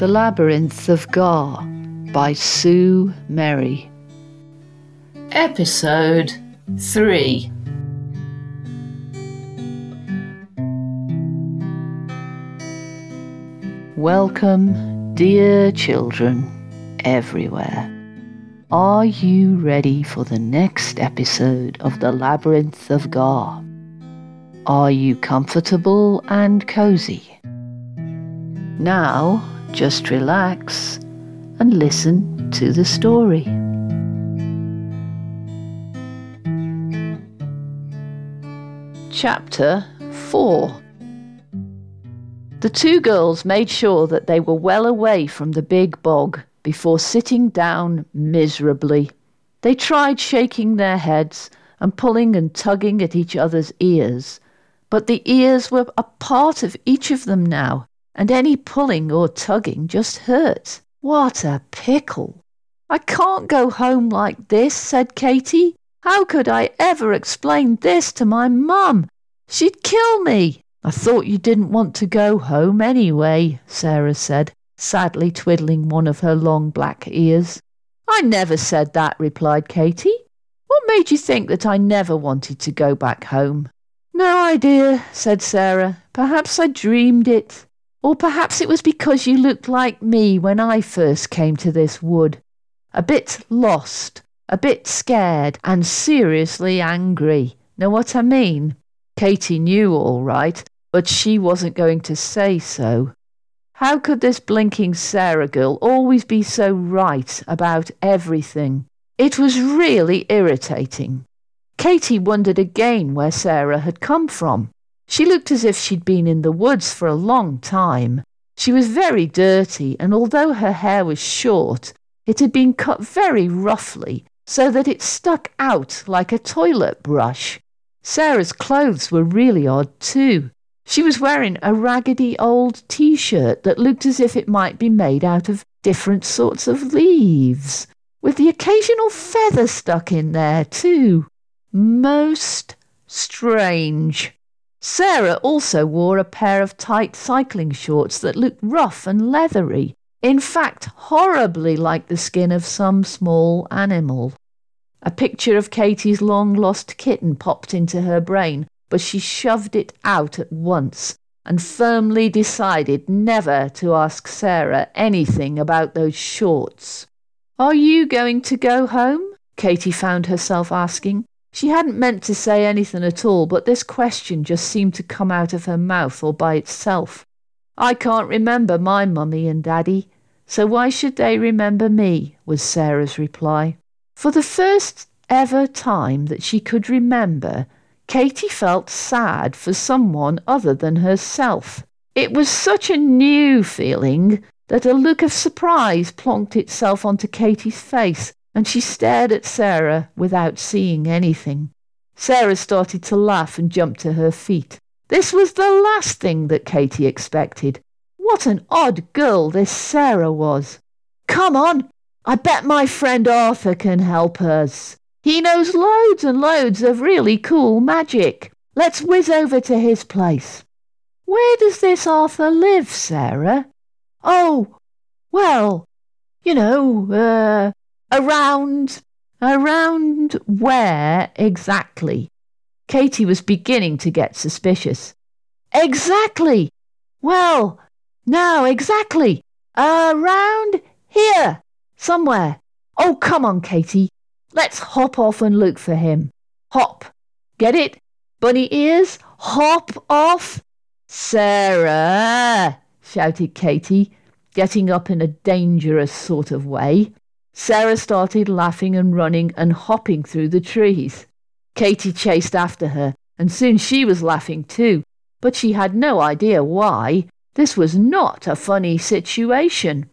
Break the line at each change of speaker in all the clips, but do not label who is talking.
The Labyrinth of Gar by Sue Merry.
Episode 3
Welcome, dear children, everywhere. Are you ready for the next episode of The Labyrinth of Gar? Are you comfortable and cozy? Now, just relax and listen to the story. Chapter 4 The two girls made sure that they were well away from the big bog before sitting down miserably. They tried shaking their heads and pulling and tugging at each other's ears, but the ears were a part of each of them now, and any pulling or tugging just hurt. What a pickle! I can't go home like this, said Katie. How could I ever explain this to my mum? She'd kill me. I thought you didn't want to go home anyway, Sarah said, sadly twiddling one of her long black ears. I never said that, replied Katie. What made you think that I never wanted to go back home? No idea, said Sarah. Perhaps I dreamed it. Or perhaps it was because you looked like me when I first came to this wood. A bit lost, a bit scared, and seriously angry. Know what I mean? Katie knew all right, but she wasn't going to say so. How could this blinking Sarah girl always be so right about everything? It was really irritating. Katie wondered again where Sarah had come from. She looked as if she'd been in the woods for a long time. She was very dirty, and although her hair was short, it had been cut very roughly so that it stuck out like a toilet brush. Sarah's clothes were really odd too. She was wearing a raggedy old t shirt that looked as if it might be made out of different sorts of leaves, with the occasional feather stuck in there too. Most strange. Sarah also wore a pair of tight cycling shorts that looked rough and leathery, in fact, horribly like the skin of some small animal. A picture of Katie's long lost kitten popped into her brain, but she shoved it out at once and firmly decided never to ask Sarah anything about those shorts. Are you going to go home? Katie found herself asking. She hadn't meant to say anything at all, but this question just seemed to come out of her mouth all by itself. I can't remember my mummy and daddy, so why should they remember me? was Sarah's reply. For the first ever time that she could remember, Katie felt sad for someone other than herself. It was such a new feeling that a look of surprise plonked itself onto Katie's face and she stared at Sarah without seeing anything. Sarah started to laugh and jumped to her feet. This was the last thing that Katie expected. What an odd girl this Sarah was. Come on, I bet my friend Arthur can help us. He knows loads and loads of really cool magic. Let's whiz over to his place. Where does this Arthur live, Sarah? Oh, well, you know, uh, Around. Around where exactly? Katie was beginning to get suspicious. Exactly! Well, now, exactly. Around here. Somewhere. Oh, come on, Katie. Let's hop off and look for him. Hop. Get it? Bunny ears? Hop off. Sarah, shouted Katie, getting up in a dangerous sort of way. Sarah started laughing and running and hopping through the trees. Katie chased after her, and soon she was laughing too, but she had no idea why. This was not a funny situation.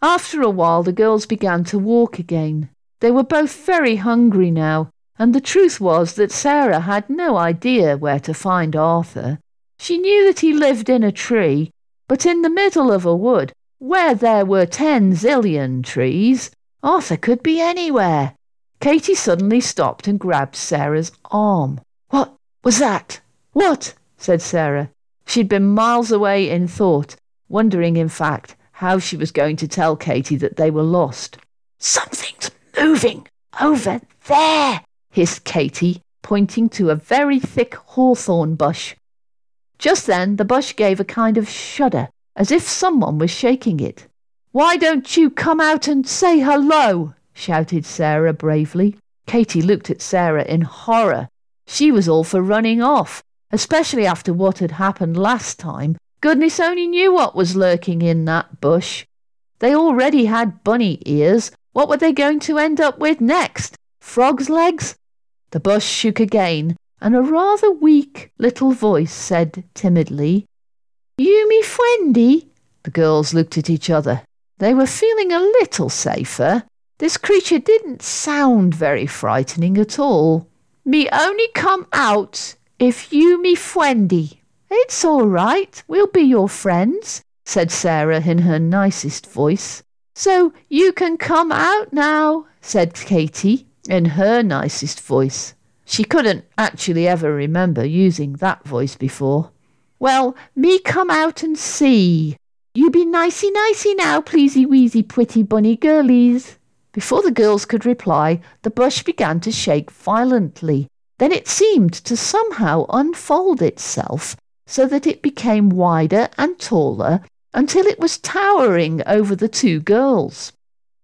After a while, the girls began to walk again. They were both very hungry now, and the truth was that Sarah had no idea where to find Arthur. She knew that he lived in a tree, but in the middle of a wood, where there were ten zillion trees, Arthur could be anywhere. Katie suddenly stopped and grabbed Sarah's arm. What was that? What? said Sarah. She'd been miles away in thought, wondering, in fact, how she was going to tell Katie that they were lost. Something's moving over there, hissed Katie, pointing to a very thick hawthorn bush. Just then the bush gave a kind of shudder, as if someone was shaking it. Why don't you come out and say hello? shouted Sarah bravely. Katie looked at Sarah in horror. She was all for running off, especially after what had happened last time. Goodness only knew what was lurking in that bush. They already had bunny ears. What were they going to end up with next? Frog's legs? The bush shook again, and a rather weak little voice said timidly, You me fwendy? The girls looked at each other. They were feeling a little safer. This creature didn't sound very frightening at all. Me only come out if you me friendy. It's all right, we'll be your friends, said Sarah in her nicest voice. So you can come out now, said Katie in her nicest voice. She couldn't actually ever remember using that voice before. Well, me come out and see. You be nicey nicey now, pleasey weasy pretty bunny girlies. Before the girls could reply, the bush began to shake violently. Then it seemed to somehow unfold itself so that it became wider and taller until it was towering over the two girls.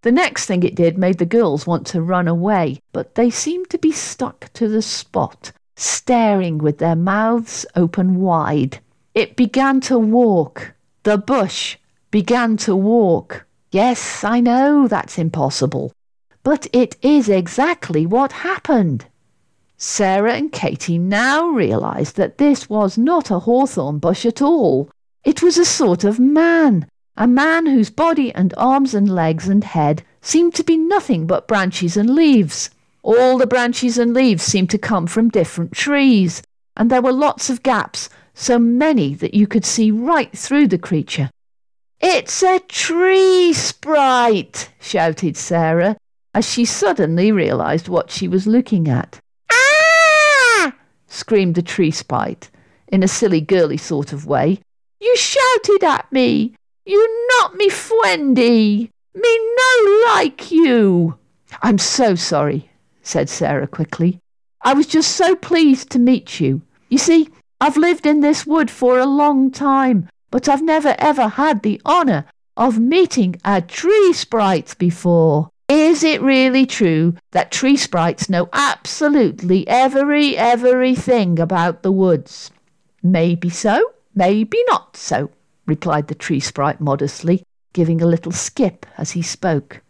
The next thing it did made the girls want to run away, but they seemed to be stuck to the spot, staring with their mouths open wide. It began to walk. The bush began to walk. Yes, I know that's impossible, but it is exactly what happened. Sarah and Katie now realized that this was not a hawthorn bush at all. It was a sort of man, a man whose body and arms and legs and head seemed to be nothing but branches and leaves. All the branches and leaves seemed to come from different trees, and there were lots of gaps, so many that you could see right through the creature. It's a tree sprite, shouted Sarah, as she suddenly realized what she was looking at. Ah! screamed the tree sprite in a silly girly sort of way. You shouted at me. You not me fwendy! Me no like you. I'm so sorry, said Sarah quickly. I was just so pleased to meet you. You see, I've lived in this wood for a long time, but I've never ever had the honour of meeting a tree sprite before. Is it really true that tree sprites know absolutely every, everything about the woods? Maybe so, maybe not so, replied the tree sprite modestly, giving a little skip as he spoke.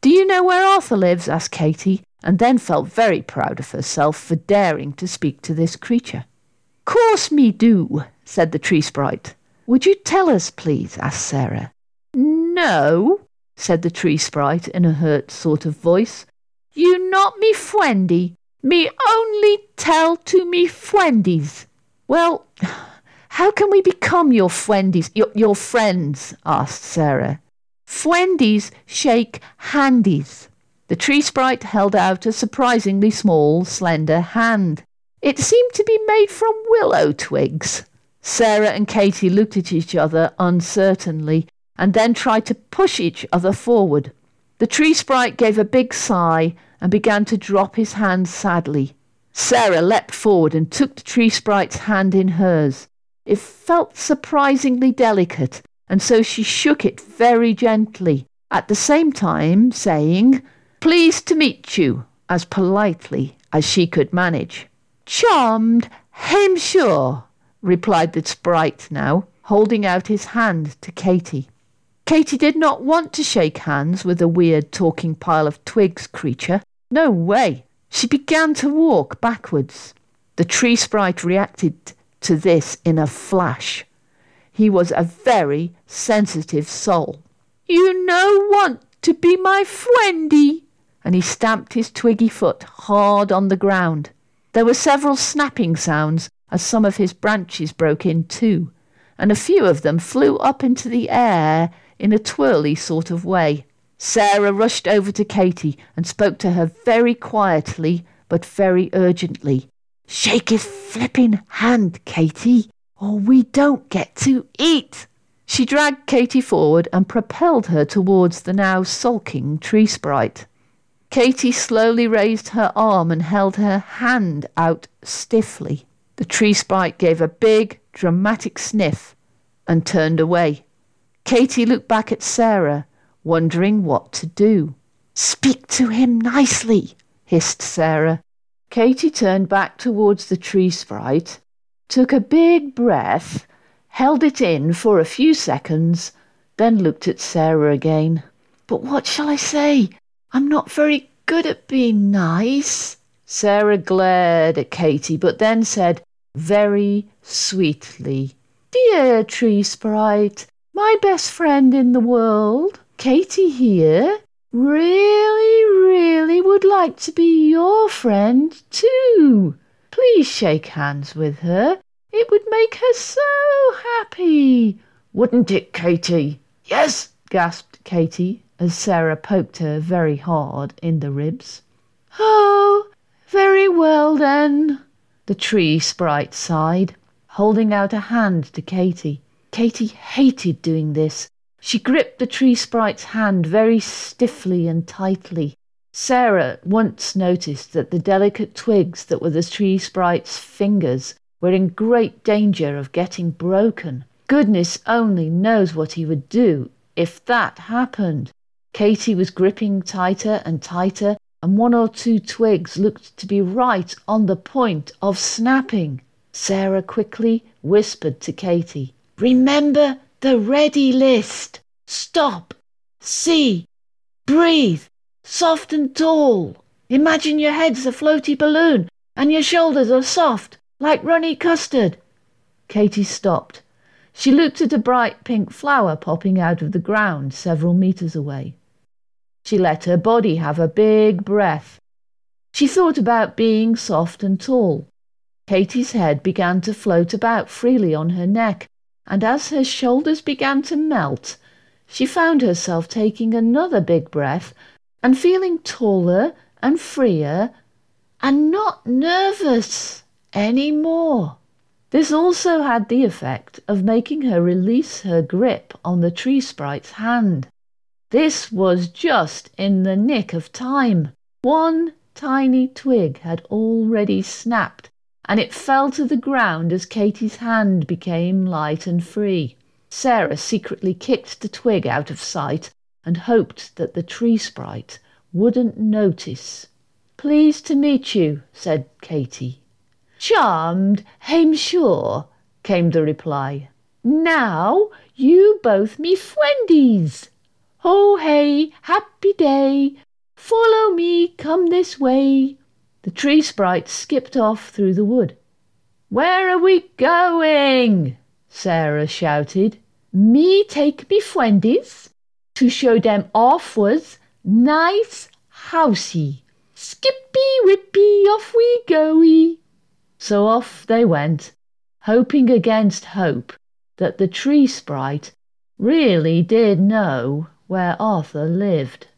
Do you know where Arthur lives? asked Katie, and then felt very proud of herself for daring to speak to this creature. Course me do, said the tree sprite. Would you tell us, please? asked Sarah. No, said the tree sprite in a hurt sort of voice. You not me friendy. Me only tell to me friendies. Well, how can we become your friendies, your, your friends? asked Sarah. Friendies shake handies. The tree sprite held out a surprisingly small, slender hand. It seemed to be made from willow twigs. Sarah and Katie looked at each other uncertainly and then tried to push each other forward. The tree sprite gave a big sigh and began to drop his hand sadly. Sarah leapt forward and took the tree sprite's hand in hers. It felt surprisingly delicate, and so she shook it very gently, at the same time saying, Pleased to meet you, as politely as she could manage. Charmed, I'm sure, replied the sprite now, holding out his hand to Katie. Katie did not want to shake hands with a weird talking pile of twigs creature. No way. She began to walk backwards. The tree sprite reacted to this in a flash. He was a very sensitive soul. You no want to be my friendy, and he stamped his twiggy foot hard on the ground. There were several snapping sounds as some of his branches broke in too, and a few of them flew up into the air in a twirly sort of way. Sarah rushed over to Katie and spoke to her very quietly but very urgently. Shake his flipping hand, Katie, or we don't get to eat. She dragged Katie forward and propelled her towards the now sulking tree sprite. Katie slowly raised her arm and held her hand out stiffly. The tree sprite gave a big, dramatic sniff and turned away. Katie looked back at Sarah, wondering what to do. Speak to him nicely, hissed Sarah. Katie turned back towards the tree sprite, took a big breath, held it in for a few seconds, then looked at Sarah again. But what shall I say? I'm not very good at being nice. Sarah glared at Katie, but then said very sweetly, Dear Tree Sprite, my best friend in the world, Katie here, really, really would like to be your friend too. Please shake hands with her. It would make her so happy. Wouldn't it, Katie? Yes, gasped Katie as Sarah poked her very hard in the ribs. Oh, very well then, the tree sprite sighed, holding out a hand to Katie. Katie hated doing this. She gripped the tree sprite's hand very stiffly and tightly. Sarah once noticed that the delicate twigs that were the tree sprite's fingers were in great danger of getting broken. Goodness only knows what he would do if that happened. Katie was gripping tighter and tighter and one or two twigs looked to be right on the point of snapping. Sarah quickly whispered to Katie, Remember the ready list. Stop, see, breathe, soft and tall. Imagine your head's a floaty balloon and your shoulders are soft, like runny custard. Katie stopped. She looked at a bright pink flower popping out of the ground several metres away. She let her body have a big breath. She thought about being soft and tall. Katie's head began to float about freely on her neck, and as her shoulders began to melt, she found herself taking another big breath and feeling taller and freer and not nervous any more. This also had the effect of making her release her grip on the tree sprite's hand. This was just in the nick of time. One tiny twig had already snapped, and it fell to the ground as Katie's hand became light and free. Sarah secretly kicked the twig out of sight and hoped that the tree sprite wouldn't notice. Pleased to meet you, said Katie. Charmed, I'm sure, came the reply. Now you both me friendies. Ho hey, happy day! Follow me, come this way. The tree sprite skipped off through the wood. Where are we going? Sarah shouted. Me take me friendies to show them off offwards nice housey. Skippy whippy, off we goey. So off they went, hoping against hope that the tree sprite really did know where Arthur lived.